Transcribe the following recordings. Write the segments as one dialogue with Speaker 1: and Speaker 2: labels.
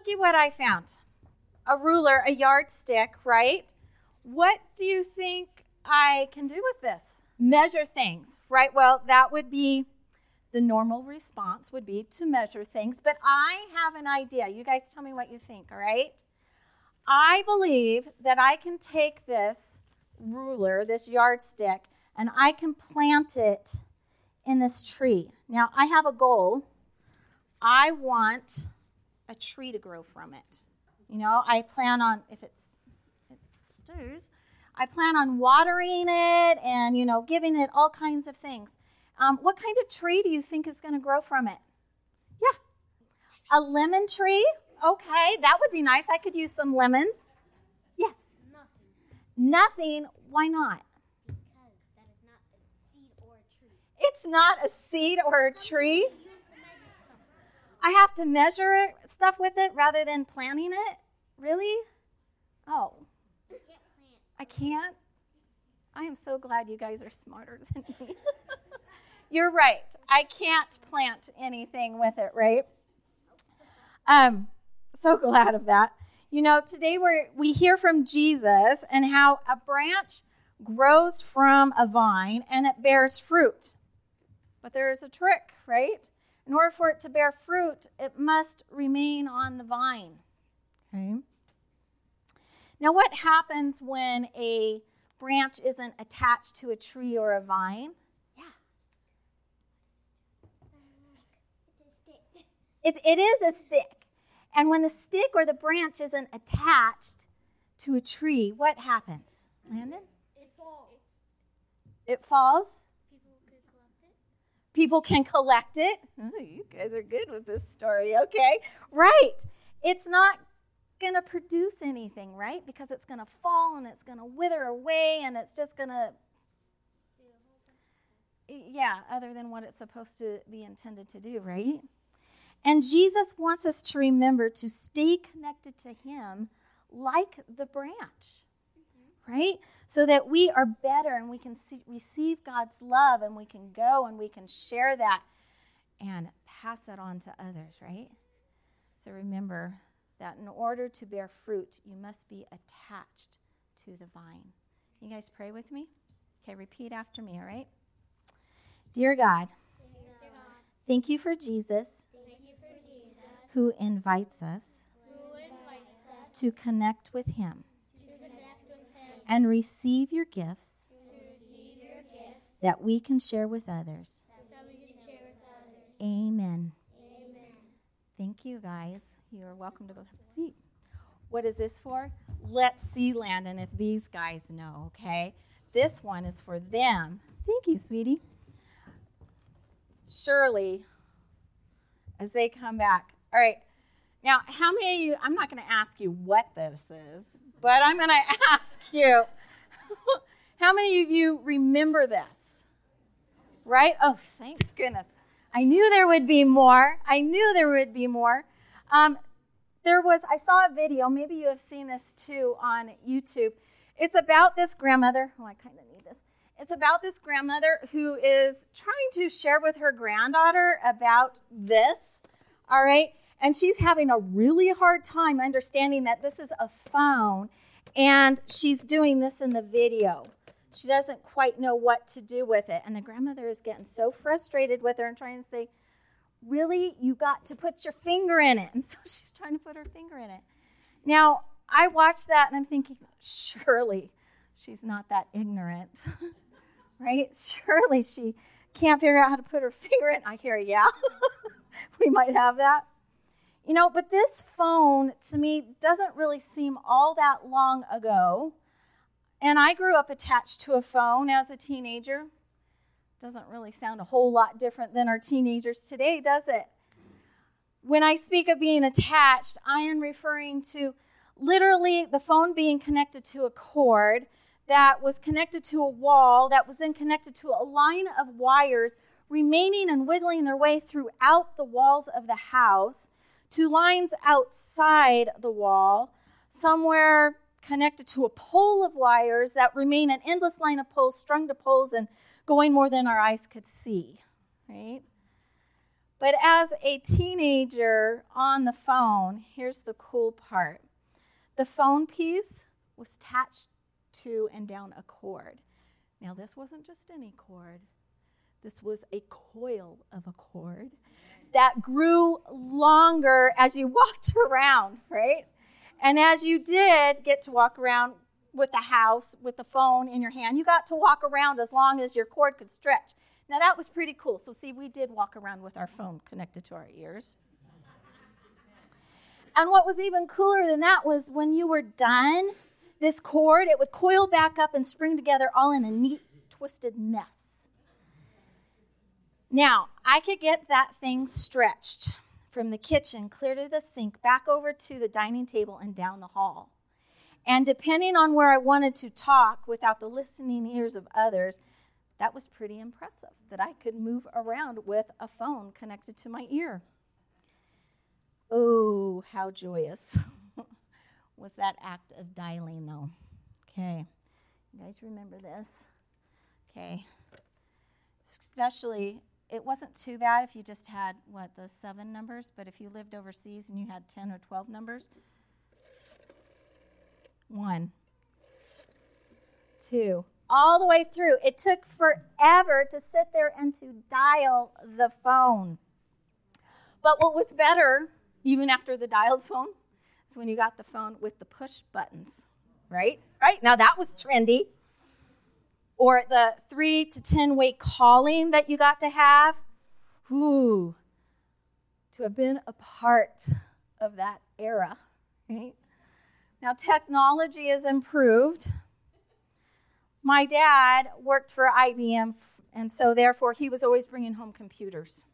Speaker 1: looky what I found a ruler, a yardstick, right? What do you think I can do with this? Measure things, right? Well, that would be the normal response would be to measure things, but I have an idea. You guys tell me what you think, all right? I believe that I can take this ruler, this yardstick, and I can plant it in this tree. Now, I have a goal. I want a tree to grow from it. You know, I plan on, if it's, it stirs, I plan on watering it and, you know, giving it all kinds of things. Um, what kind of tree do you think is going to grow from it? Yeah. A lemon tree? Okay, that would be nice. I could use some lemons. Yes. Nothing. Nothing. Why not?
Speaker 2: Because that is not a seed or a tree.
Speaker 1: It's not a seed or a tree.
Speaker 2: You use to measure stuff.
Speaker 1: I have to measure stuff with it rather than planting it? Really? Oh,
Speaker 2: can't.
Speaker 1: I can't? I am so glad you guys are smarter than me. You're right. I can't plant anything with it, right? Um, so glad of that. You know, today we we hear from Jesus and how a branch grows from a vine and it bears fruit. But there is a trick, right? In order for it to bear fruit, it must remain on the vine. Okay? Now, what happens when a branch isn't attached to a tree or a vine? Yeah.
Speaker 2: It's a stick.
Speaker 1: It, it is a stick. And when the stick or the branch isn't attached to a tree, what happens? Landon?
Speaker 2: It falls.
Speaker 1: It falls.
Speaker 2: People could collect it.
Speaker 1: People can collect it. Oh, you guys are good with this story. Okay. Right. It's not going to produce anything, right? Because it's going to fall and it's going to wither away and it's just going to, yeah, other than what it's supposed to be intended to do, right? And Jesus wants us to remember to stay connected to Him like the branch, right? So that we are better and we can see, receive God's love and we can go and we can share that and pass that on to others, right? So remember that in order to bear fruit, you must be attached to the vine. You guys pray with me? Okay, repeat after me, all right? Dear God, thank you for Jesus who invites us
Speaker 2: who invites us
Speaker 1: to connect with Him
Speaker 2: to connect with Him
Speaker 1: and receive your gifts
Speaker 2: receive your gifts
Speaker 1: that we can share with others.
Speaker 2: share with others.
Speaker 1: Amen.
Speaker 2: Amen.
Speaker 1: Thank you, guys. You are welcome to go have a seat. What is this for? Let's see, Landon, if these guys know, okay? This one is for them. Thank you, sweetie. Shirley, as they come back. All right. Now, how many of you, I'm not going to ask you what this is, but I'm going to ask you, how many of you remember this? Right? Oh, thank goodness. I knew there would be more. I knew there would be more. Um, there was, I saw a video, maybe you have seen this too on YouTube. It's about this grandmother. Oh, I kind of need this. It's about this grandmother who is trying to share with her granddaughter about this. All right. And she's having a really hard time understanding that this is a phone and she's doing this in the video. She doesn't quite know what to do with it. And the grandmother is getting so frustrated with her and trying to say, Really? You got to put your finger in it. And so she's trying to put her finger in it. Now, I watched that and I'm thinking, Surely she's not that ignorant, right? Surely she can't figure out how to put her finger in. I hear, yeah, we might have that. You know, but this phone to me doesn't really seem all that long ago. And I grew up attached to a phone as a teenager. Doesn't really sound a whole lot different than our teenagers today, does it? When I speak of being attached, I am referring to literally the phone being connected to a cord that was connected to a wall that was then connected to a line of wires remaining and wiggling their way throughout the walls of the house to lines outside the wall, somewhere connected to a pole of wires that remain an endless line of poles strung to poles and going more than our eyes could see, right? But as a teenager on the phone, here's the cool part the phone piece was attached to and down a cord. Now, this wasn't just any cord, this was a coil of a cord that grew longer as you walked around, right? And as you did get to walk around with the house with the phone in your hand, you got to walk around as long as your cord could stretch. Now that was pretty cool. So, see, we did walk around with our phone connected to our ears. And what was even cooler than that was when you were done, this cord, it would coil back up and spring together all in a neat, twisted mess. Now, I could get that thing stretched from the kitchen clear to the sink, back over to the dining table, and down the hall. And depending on where I wanted to talk without the listening ears of others, that was pretty impressive that I could move around with a phone connected to my ear. Oh, how joyous was that act of dialing, though. Okay, you guys remember this? Okay, especially, it wasn't too bad if you just had, what, the seven numbers, but if you lived overseas and you had 10 or 12 numbers, one, two, all the way through. It took forever to sit there and to dial the phone. But what was better, even after the dialed phone, is when you got the phone with the push buttons, right? Right? Now that was trendy. Or the three to 10 way calling that you got to have. Ooh, to have been a part of that era, right? Now, technology has improved my dad worked for IBM, and so therefore he was always bringing home computers.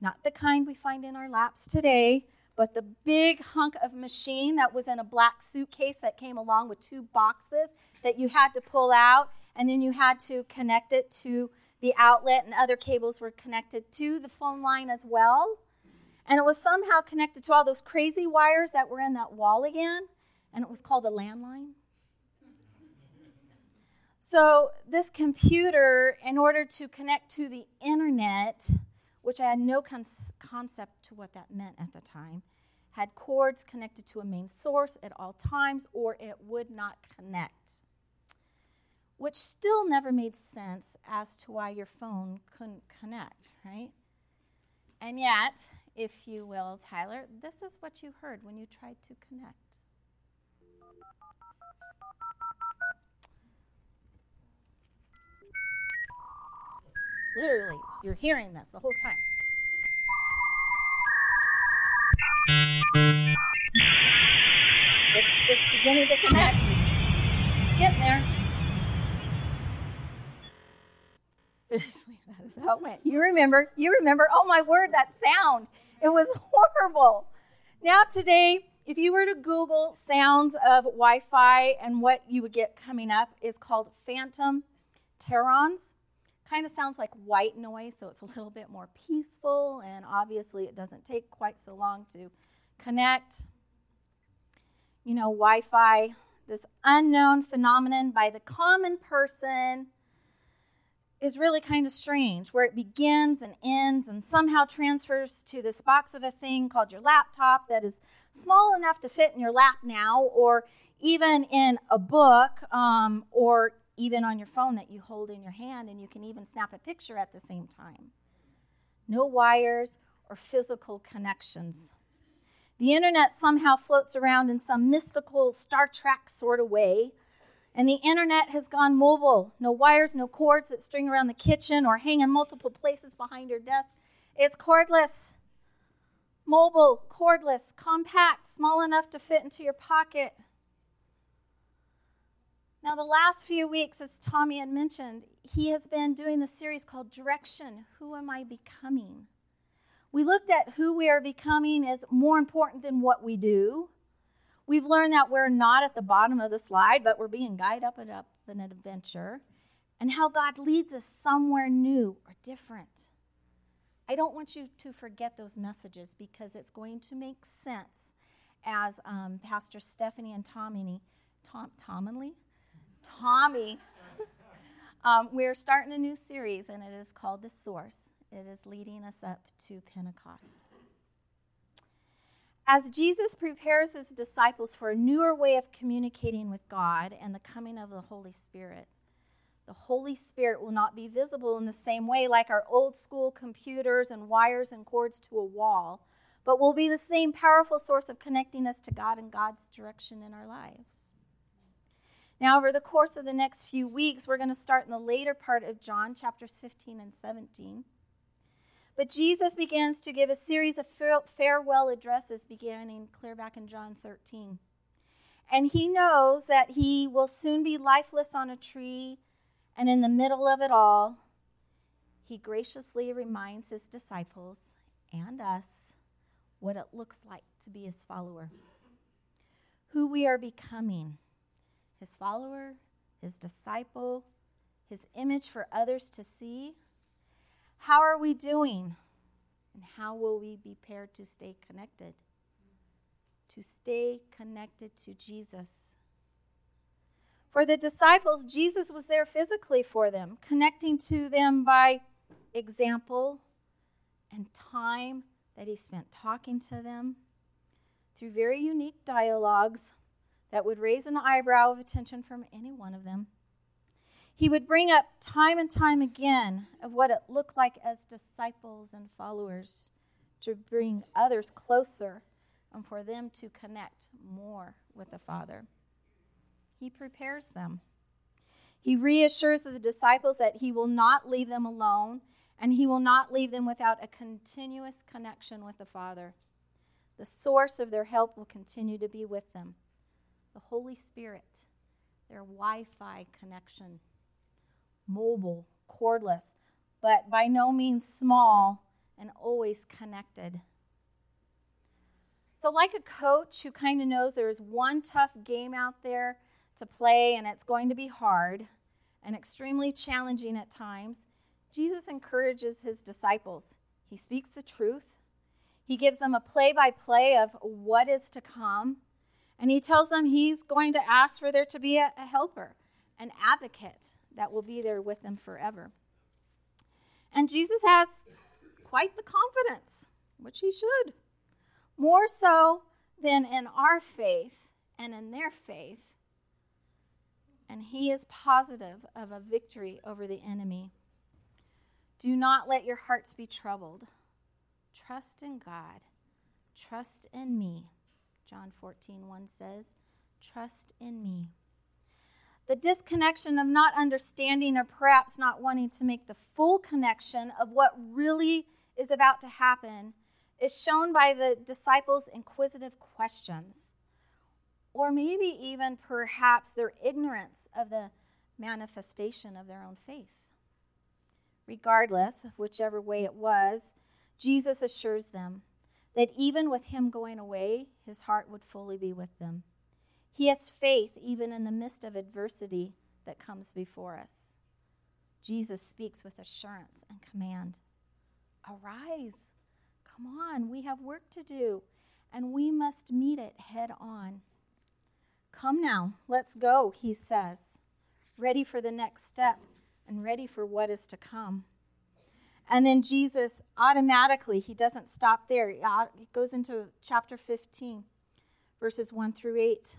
Speaker 1: Not the kind we find in our laps today, but the big hunk of machine that was in a black suitcase that came along with two boxes that you had to pull out, and then you had to connect it to the outlet, and other cables were connected to the phone line as well. And it was somehow connected to all those crazy wires that were in that wall again, and it was called a landline. So, this computer, in order to connect to the internet, which I had no con- concept to what that meant at the time, had cords connected to a main source at all times, or it would not connect. Which still never made sense as to why your phone couldn't connect, right? And yet, if you will, Tyler, this is what you heard when you tried to connect. Literally, you're hearing this the whole time. It's, it's beginning to connect. It's getting there. That is how it went. You remember, you remember, oh my word, that sound. It was horrible. Now, today, if you were to Google sounds of Wi Fi and what you would get coming up is called phantom terrons kind of sounds like white noise, so it's a little bit more peaceful, and obviously it doesn't take quite so long to connect. You know, Wi Fi, this unknown phenomenon by the common person, is really kind of strange, where it begins and ends and somehow transfers to this box of a thing called your laptop that is small enough to fit in your lap now, or even in a book, um, or even on your phone that you hold in your hand, and you can even snap a picture at the same time. No wires or physical connections. The internet somehow floats around in some mystical Star Trek sort of way, and the internet has gone mobile. No wires, no cords that string around the kitchen or hang in multiple places behind your desk. It's cordless, mobile, cordless, compact, small enough to fit into your pocket. Now, the last few weeks, as Tommy had mentioned, he has been doing the series called Direction Who Am I Becoming? We looked at who we are becoming as more important than what we do. We've learned that we're not at the bottom of the slide, but we're being guided up and up an adventure, and how God leads us somewhere new or different. I don't want you to forget those messages because it's going to make sense as um, Pastor Stephanie and Tommy, Tom, Tominley, Tommy. um, we're starting a new series, and it is called The Source. it is leading us up to Pentecost. As Jesus prepares his disciples for a newer way of communicating with God and the coming of the Holy Spirit, the Holy Spirit will not be visible in the same way like our old school computers and wires and cords to a wall, but will be the same powerful source of connecting us to God and God's direction in our lives. Now, over the course of the next few weeks, we're going to start in the later part of John, chapters 15 and 17. But Jesus begins to give a series of farewell addresses beginning clear back in John 13. And he knows that he will soon be lifeless on a tree, and in the middle of it all, he graciously reminds his disciples and us what it looks like to be his follower, who we are becoming his follower, his disciple, his image for others to see. How are we doing? And how will we be prepared to stay connected? To stay connected to Jesus. For the disciples, Jesus was there physically for them, connecting to them by example and time that he spent talking to them through very unique dialogues that would raise an eyebrow of attention from any one of them. He would bring up time and time again of what it looked like as disciples and followers to bring others closer and for them to connect more with the Father. He prepares them. He reassures the disciples that he will not leave them alone and he will not leave them without a continuous connection with the Father. The source of their help will continue to be with them the Holy Spirit, their Wi Fi connection, mobile, cordless, but by no means small and always connected. So, like a coach who kind of knows there's one tough game out there to play and it's going to be hard and extremely challenging at times, Jesus encourages his disciples. He speaks the truth, he gives them a play by play of what is to come, and he tells them he's going to ask for there to be a, a helper, an advocate that will be there with them forever. And Jesus has quite the confidence, which he should, more so than in our faith and in their faith. And he is positive of a victory over the enemy. Do not let your hearts be troubled. Trust in God. Trust in me. John 14, 1 says, Trust in me. The disconnection of not understanding or perhaps not wanting to make the full connection of what really is about to happen is shown by the disciples' inquisitive questions, or maybe even perhaps their ignorance of the manifestation of their own faith. Regardless of whichever way it was, Jesus assures them that even with him going away, his heart would fully be with them. He has faith even in the midst of adversity that comes before us. Jesus speaks with assurance and command Arise, come on, we have work to do, and we must meet it head on. Come now, let's go, he says, ready for the next step and ready for what is to come. And then Jesus automatically, he doesn't stop there. He goes into chapter 15, verses 1 through 8.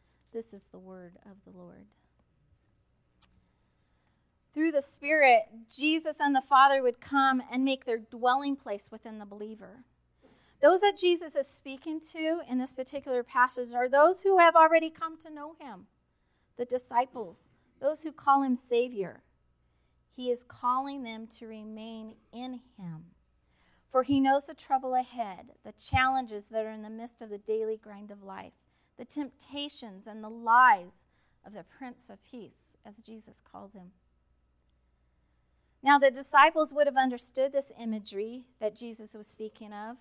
Speaker 1: This is the word of the Lord. Through the Spirit, Jesus and the Father would come and make their dwelling place within the believer. Those that Jesus is speaking to in this particular passage are those who have already come to know him, the disciples, those who call him Savior. He is calling them to remain in him. For he knows the trouble ahead, the challenges that are in the midst of the daily grind of life, the temptations and the lies of the Prince of Peace, as Jesus calls him. Now, the disciples would have understood this imagery that Jesus was speaking of.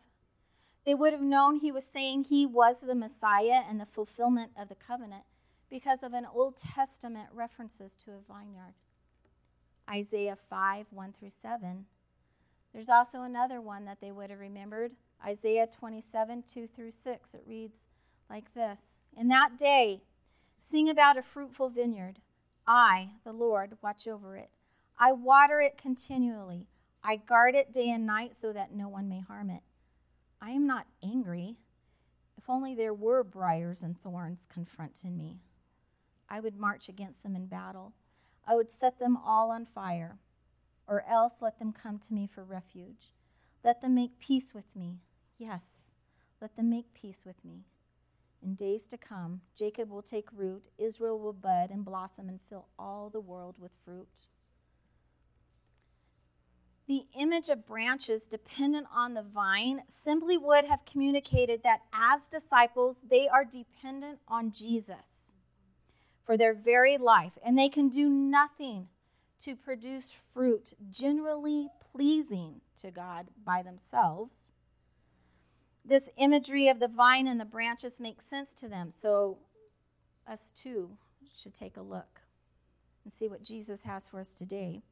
Speaker 1: They would have known he was saying he was the Messiah and the fulfillment of the covenant because of an Old Testament references to a vineyard. Isaiah 5 1 through 7. There's also another one that they would have remembered Isaiah 27 2 through 6. It reads like this In that day, sing about a fruitful vineyard. I, the Lord, watch over it. I water it continually. I guard it day and night so that no one may harm it. I am not angry. If only there were briars and thorns confronting me. I would march against them in battle. I would set them all on fire, or else let them come to me for refuge. Let them make peace with me. Yes, let them make peace with me. In days to come, Jacob will take root, Israel will bud and blossom and fill all the world with fruit. The image of branches dependent on the vine simply would have communicated that as disciples, they are dependent on Jesus for their very life, and they can do nothing to produce fruit generally pleasing to God by themselves. This imagery of the vine and the branches makes sense to them, so us too should take a look and see what Jesus has for us today.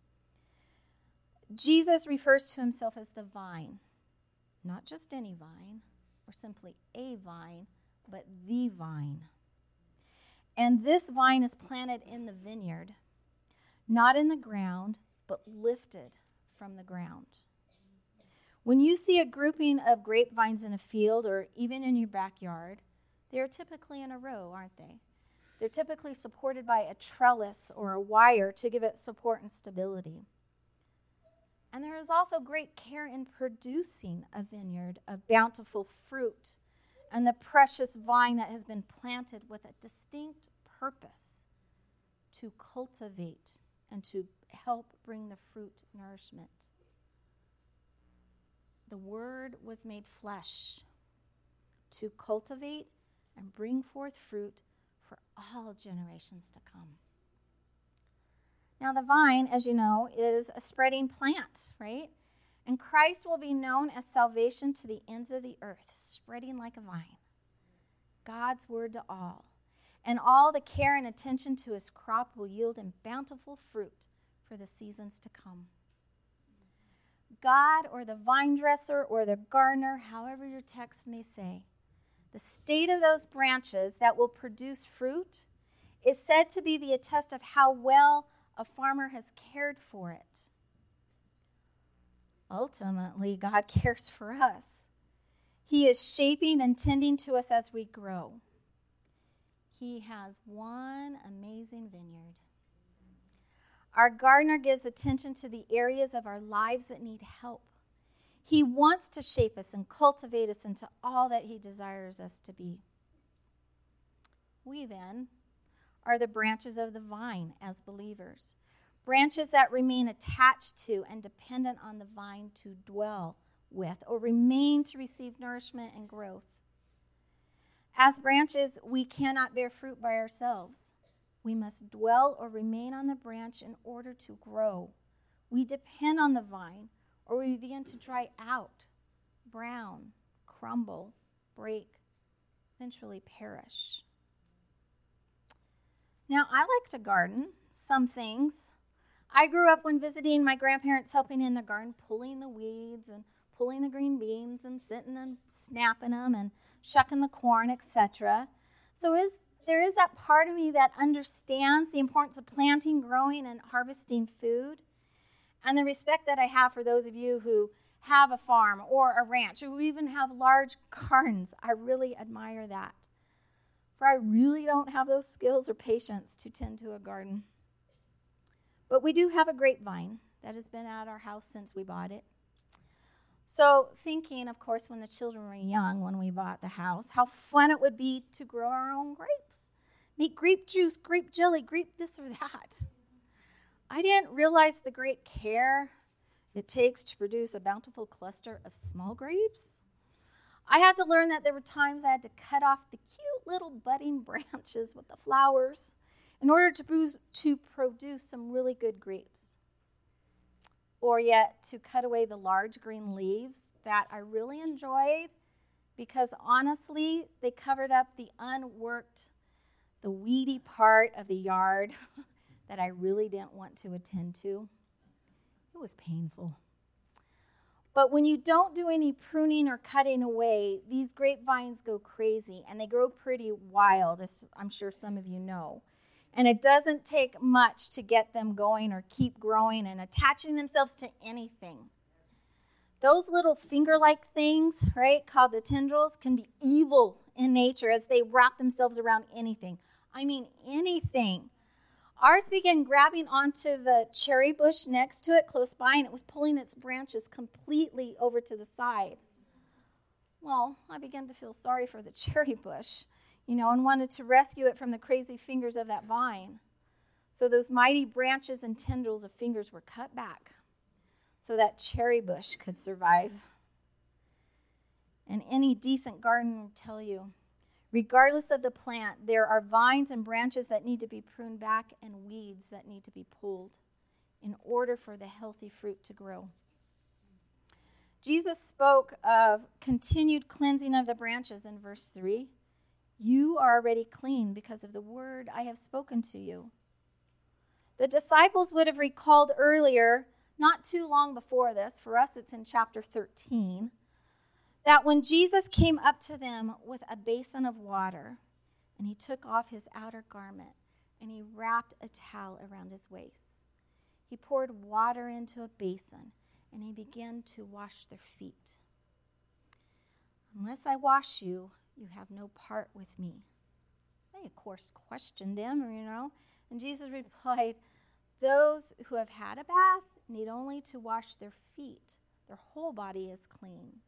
Speaker 1: Jesus refers to himself as the vine, not just any vine or simply a vine, but the vine. And this vine is planted in the vineyard, not in the ground, but lifted from the ground. When you see a grouping of grapevines in a field or even in your backyard, they are typically in a row, aren't they? They're typically supported by a trellis or a wire to give it support and stability. And there is also great care in producing a vineyard of bountiful fruit and the precious vine that has been planted with a distinct purpose to cultivate and to help bring the fruit nourishment. The Word was made flesh to cultivate and bring forth fruit for all generations to come. Now, the vine, as you know, is a spreading plant, right? And Christ will be known as salvation to the ends of the earth, spreading like a vine. God's word to all. And all the care and attention to his crop will yield in bountiful fruit for the seasons to come. God, or the vine dresser, or the gardener, however your text may say, the state of those branches that will produce fruit is said to be the attest of how well a farmer has cared for it. Ultimately, God cares for us. He is shaping and tending to us as we grow. He has one amazing vineyard. Our gardener gives attention to the areas of our lives that need help. He wants to shape us and cultivate us into all that He desires us to be. We then are the branches of the vine as believers, branches that remain attached to and dependent on the vine to dwell with or remain to receive nourishment and growth. As branches, we cannot bear fruit by ourselves. We must dwell or remain on the branch in order to grow. We depend on the vine, or we begin to dry out, brown, crumble, break, eventually perish. Now, I like to garden some things. I grew up when visiting my grandparents, helping in the garden, pulling the weeds and pulling the green beans and sitting and snapping them and shucking the corn, etc. So is there is that part of me that understands the importance of planting, growing, and harvesting food, and the respect that I have for those of you who have a farm or a ranch, or who even have large gardens. I really admire that for I really don't have those skills or patience to tend to a garden. But we do have a grapevine that has been at our house since we bought it. So, thinking, of course, when the children were young, when we bought the house, how fun it would be to grow our own grapes. Make grape juice, grape jelly, grape this or that. I didn't realize the great care it takes to produce a bountiful cluster of small grapes. I had to learn that there were times I had to cut off the cute little budding branches with the flowers in order to, produce, some really good grapes. Or yet to cut away the large green leaves that I really enjoyed because honestly, they covered up the unworked, the weedy part of the yard that I really didn't want to attend to. It was painful. But when you don't do any pruning or cutting away, these grapevines go crazy and they grow pretty wild, as I'm sure some of you know. And it doesn't take much to get them going or keep growing and attaching themselves to anything. Those little finger like things, right, called the tendrils, can be evil in nature as they wrap themselves around anything. I mean, anything. Ours began grabbing onto the cherry bush next to it, close by, and it was pulling its branches completely over to the side. Well, I began to feel sorry for the cherry bush, you know, and wanted to rescue it from the crazy fingers of that vine. So those mighty branches and tendrils of fingers were cut back so that cherry bush could survive. And any decent garden will tell you Regardless of the plant, there are vines and branches that need to be pruned back and weeds that need to be pulled in order for the healthy fruit to grow. Jesus spoke of continued cleansing of the branches in verse 3. You are already clean because of the word I have spoken to you. The disciples would have recalled earlier, not too long before this, for us it's in chapter 13 that when Jesus came up to them with a basin of water, and he took off his outer garment, and he wrapped a towel around his waist, he poured water into a basin, and he began to wash their feet. Unless I wash you, you have no part with me. They, of course, questioned him, you know, and Jesus replied, Those who have had a bath need only to wash their feet, their whole body is clean.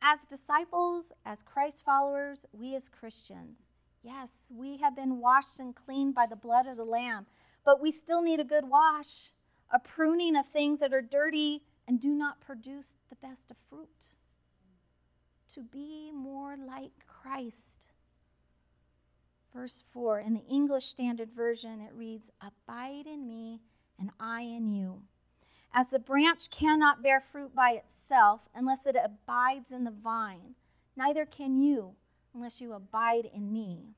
Speaker 1: As disciples, as Christ followers, we as Christians, yes, we have been washed and cleaned by the blood of the Lamb, but we still need a good wash, a pruning of things that are dirty and do not produce the best of fruit. To be more like Christ. Verse 4 in the English Standard Version, it reads, Abide in me, and I in you. As the branch cannot bear fruit by itself unless it abides in the vine, neither can you unless you abide in me.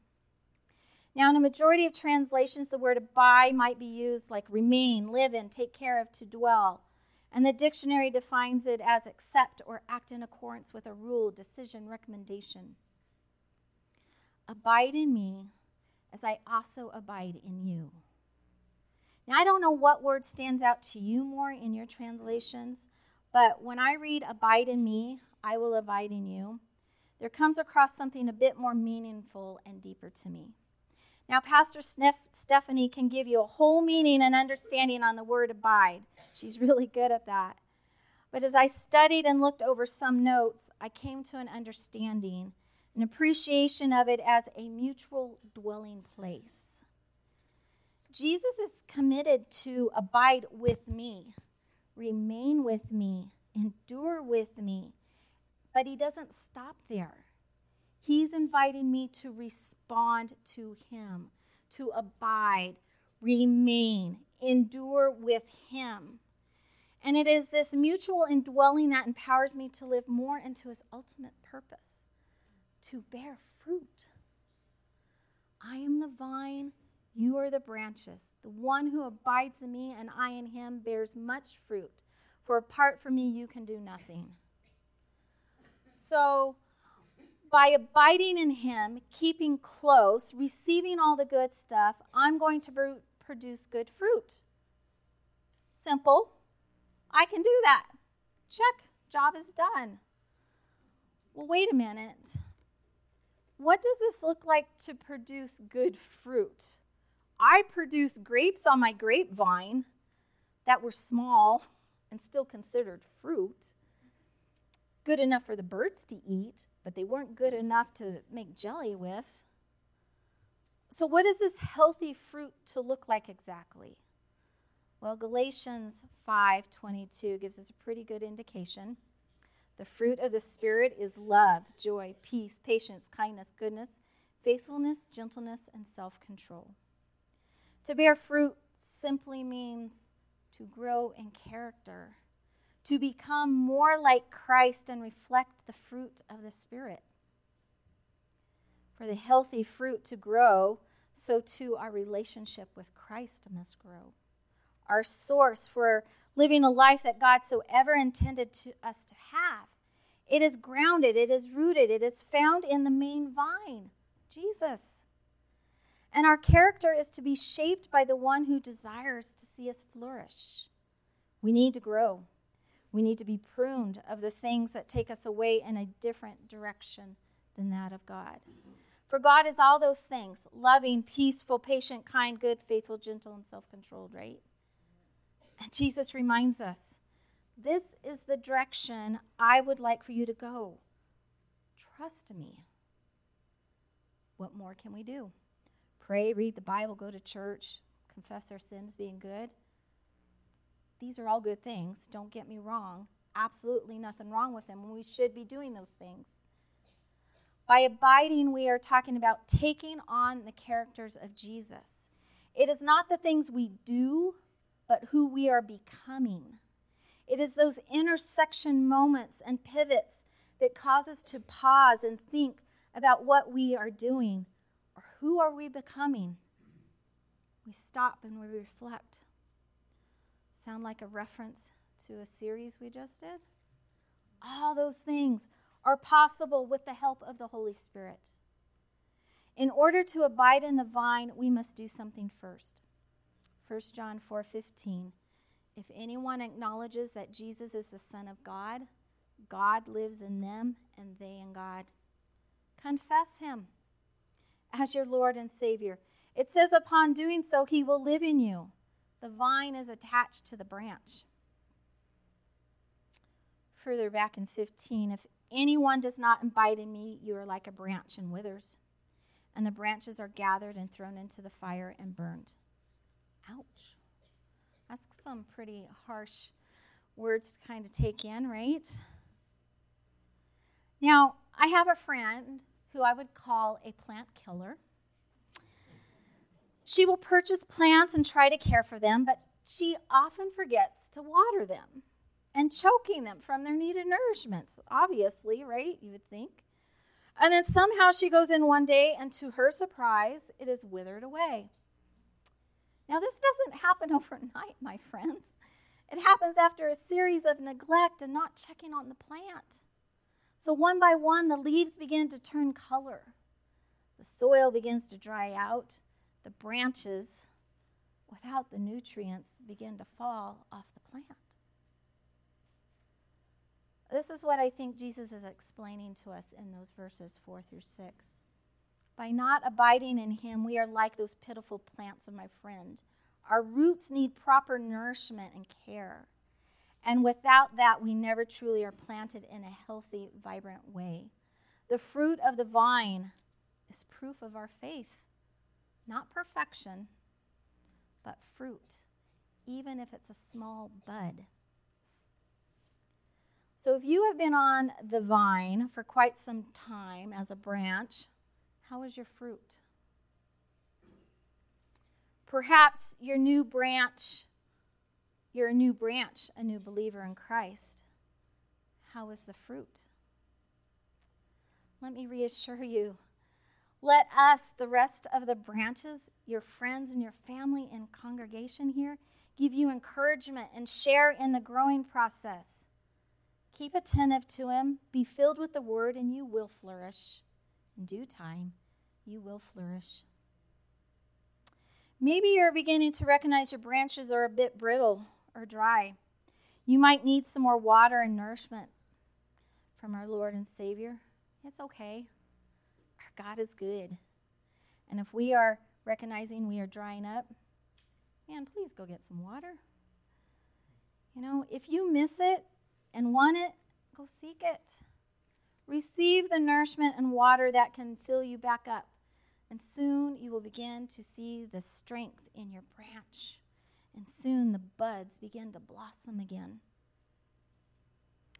Speaker 1: Now, in a majority of translations, the word abide might be used like remain, live in, take care of, to dwell. And the dictionary defines it as accept or act in accordance with a rule, decision, recommendation. Abide in me as I also abide in you. Now, I don't know what word stands out to you more in your translations, but when I read abide in me, I will abide in you, there comes across something a bit more meaningful and deeper to me. Now, Pastor Stephanie can give you a whole meaning and understanding on the word abide. She's really good at that. But as I studied and looked over some notes, I came to an understanding, an appreciation of it as a mutual dwelling place. Jesus is committed to abide with me, remain with me, endure with me. But he doesn't stop there. He's inviting me to respond to him, to abide, remain, endure with him. And it is this mutual indwelling that empowers me to live more into his ultimate purpose to bear fruit. I am the vine you are the branches. The one who abides in me and I in him bears much fruit, for apart from me, you can do nothing. So, by abiding in him, keeping close, receiving all the good stuff, I'm going to produce good fruit. Simple. I can do that. Check. Job is done. Well, wait a minute. What does this look like to produce good fruit? I produced grapes on my grapevine that were small and still considered fruit, good enough for the birds to eat, but they weren't good enough to make jelly with. So, what is this healthy fruit to look like exactly? Well, Galatians 5:22 gives us a pretty good indication. The fruit of the spirit is love, joy, peace, patience, kindness, goodness, faithfulness, gentleness, and self-control. To bear fruit simply means to grow in character, to become more like Christ and reflect the fruit of the Spirit. For the healthy fruit to grow, so too our relationship with Christ must grow. Our source for living a life that God so ever intended to us to have. It is grounded, it is rooted, it is found in the main vine, Jesus. And our character is to be shaped by the one who desires to see us flourish. We need to grow. We need to be pruned of the things that take us away in a different direction than that of God. For God is all those things loving, peaceful, patient, kind, good, faithful, gentle, and self controlled, right? And Jesus reminds us this is the direction I would like for you to go. Trust me. What more can we do? Pray, read the Bible, go to church, confess our sins, being good. These are all good things. Don't get me wrong. Absolutely nothing wrong with them. We should be doing those things. By abiding, we are talking about taking on the characters of Jesus. It is not the things we do, but who we are becoming. It is those intersection moments and pivots that cause us to pause and think about what we are doing or who are we becoming. We stop and we reflect. Sound like a reference to a series we just did? All those things are possible with the help of the Holy Spirit. In order to abide in the vine, we must do something first. 1 John 4:15 If anyone acknowledges that Jesus is the son of God, God lives in them and they in God. Confess him as your Lord and Savior. It says upon doing so he will live in you. The vine is attached to the branch. Further back in 15, if anyone does not abide in me, you are like a branch and withers, and the branches are gathered and thrown into the fire and burned. Ouch. That's some pretty harsh words to kind of take in, right? Now, I have a friend who I would call a plant killer. She will purchase plants and try to care for them, but she often forgets to water them and choking them from their needed nourishments. Obviously, right? You would think. And then somehow she goes in one day, and to her surprise, it is withered away. Now, this doesn't happen overnight, my friends. It happens after a series of neglect and not checking on the plant. So, one by one, the leaves begin to turn color. The soil begins to dry out. The branches, without the nutrients, begin to fall off the plant. This is what I think Jesus is explaining to us in those verses 4 through 6. By not abiding in Him, we are like those pitiful plants of my friend. Our roots need proper nourishment and care. And without that, we never truly are planted in a healthy, vibrant way. The fruit of the vine is proof of our faith, not perfection, but fruit, even if it's a small bud. So, if you have been on the vine for quite some time as a branch, how is your fruit? Perhaps your new branch, you're a new branch, a new believer in Christ. How is the fruit? Let me reassure you. Let us, the rest of the branches, your friends and your family and congregation here, give you encouragement and share in the growing process. Keep attentive to Him, be filled with the Word, and you will flourish. In due time, you will flourish. Maybe you're beginning to recognize your branches are a bit brittle or dry. You might need some more water and nourishment from our Lord and Savior. It's okay. God is good. And if we are recognizing we are drying up, man, please go get some water. You know, if you miss it and want it, go seek it. Receive the nourishment and water that can fill you back up, and soon you will begin to see the strength in your branch, and soon the buds begin to blossom again.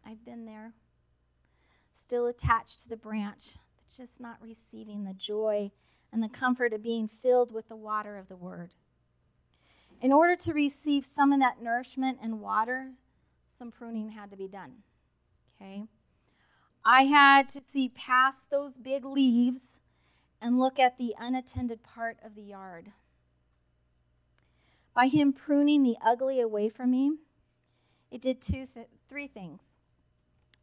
Speaker 1: I've been there, still attached to the branch, just not receiving the joy and the comfort of being filled with the water of the Word. In order to receive some of that nourishment and water, some pruning had to be done. Okay? I had to see past those big leaves and look at the unattended part of the yard. By him pruning the ugly away from me, it did two th- three things.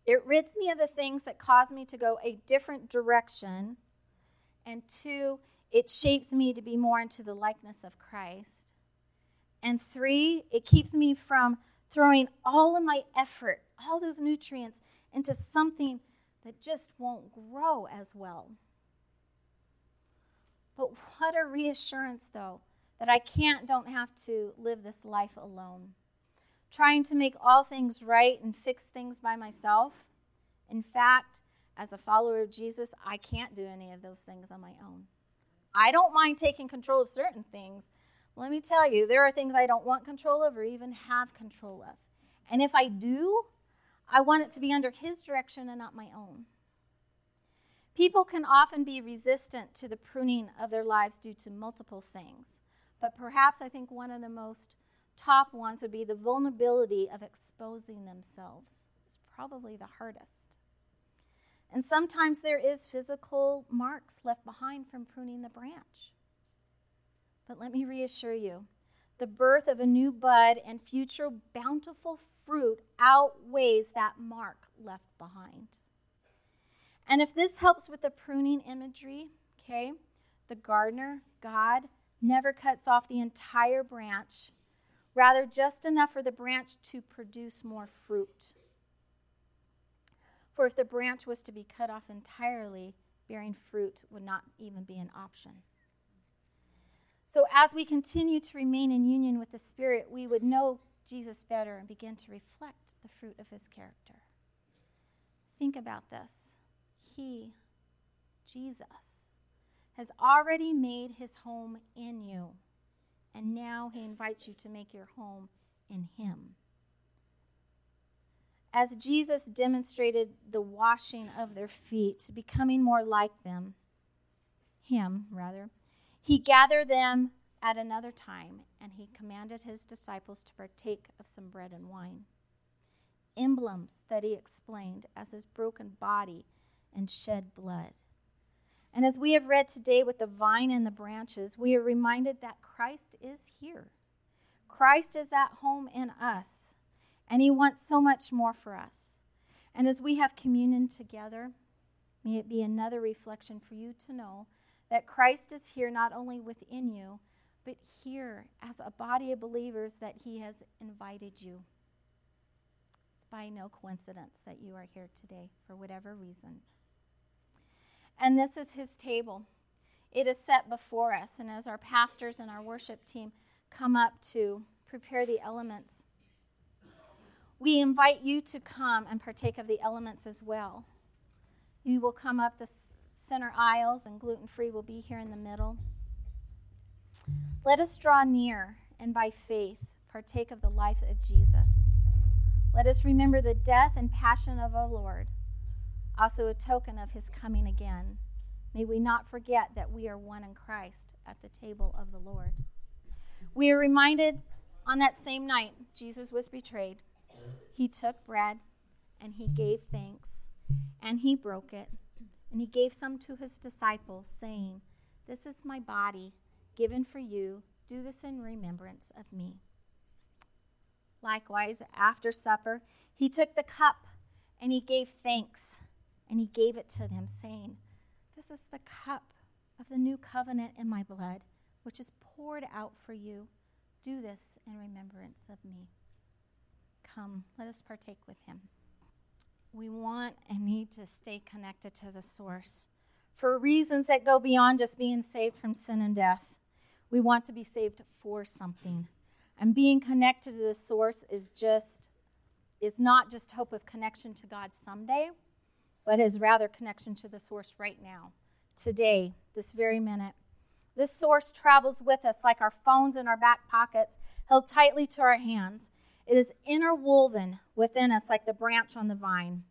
Speaker 1: It rids me of the things that cause me to go a different direction, and two, it shapes me to be more into the likeness of Christ. And three, it keeps me from throwing all of my effort, all those nutrients, into something that just won't grow as well. But what a reassurance, though, that I can't, don't have to live this life alone. Trying to make all things right and fix things by myself. In fact, as a follower of Jesus, I can't do any of those things on my own. I don't mind taking control of certain things. Let me tell you, there are things I don't want control of or even have control of. And if I do, I want it to be under His direction and not my own. People can often be resistant to the pruning of their lives due to multiple things, but perhaps I think one of the most top ones would be the vulnerability of exposing themselves. It's probably the hardest. And sometimes there is physical marks left behind from pruning the branch. But let me reassure you the birth of a new bud and future bountiful fruit outweighs that mark left behind. And if this helps with the pruning imagery, okay, the gardener, God, never cuts off the entire branch, rather, just enough for the branch to produce more fruit. For if the branch was to be cut off entirely, bearing fruit would not even be an option. So, as we continue to remain in union with the Spirit, we would know Jesus better and begin to reflect the fruit of his character. Think about this. He, Jesus, has already made his home in you, and now he invites you to make your home in him. As Jesus demonstrated the washing of their feet, becoming more like them, him rather, he gathered them at another time, and he commanded his disciples to partake of some bread and wine. Emblems that he explained as his broken body and shed blood. And as we have read today with the vine and the branches, we are reminded that Christ is here. Christ is at home in us, and he wants so much more for us. And as we have communion together, may it be another reflection for you to know that Christ is here not only within you, but here as a body of believers that he has invited you. It's by no coincidence that you are here today for whatever reason. And this is his table. It is set before us, and as our pastors and our worship team come up to prepare the elements, we invite you to come and partake of the elements as well. You will come up the center aisles, and gluten free will be here in the middle. Let us draw near and by faith partake of the life of Jesus. Let us remember the death and passion of our Lord, also a token of his coming again. May we not forget that we are one in Christ at the table of the Lord. We are reminded on that same night Jesus was betrayed. He took bread and he gave thanks and he broke it and he gave some to his disciples, saying, This is my body given for you. Do this in remembrance of me. Likewise, after supper, he took the cup and he gave thanks and he gave it to them, saying, This is the cup of the new covenant in my blood, which is poured out for you. Do this in remembrance of me. Come, let us partake with him. We want and need to stay connected to the source for reasons that go beyond just being saved from sin and death. We want to be saved for something. And being connected to the source is just is not just hope of connection to God someday, but is rather connection to the source right now, today, this very minute. This source travels with us like our phones in our back pockets, held tightly to our hands. It is interwoven within us like the branch on the vine.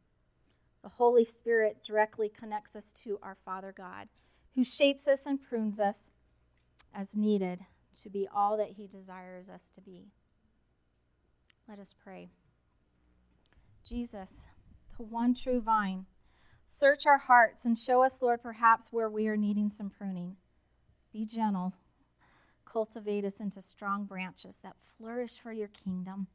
Speaker 1: The Holy Spirit directly connects us to our Father God, who shapes us and prunes us as needed to be all that He desires us to be. Let us pray. Jesus, the one true vine, search our hearts and show us, Lord, perhaps where we are needing some pruning. Be gentle. Cultivate us into strong branches that flourish for your kingdom.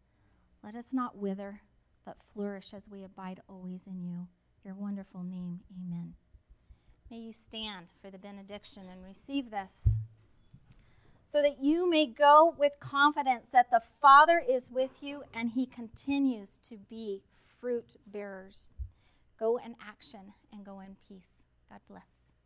Speaker 1: Let us not wither, but flourish as we abide always in you. Your wonderful name, amen. May you stand for the benediction and receive this so that you may go with confidence that the Father is with you and he continues to be fruit bearers. Go in action and go in peace. God bless.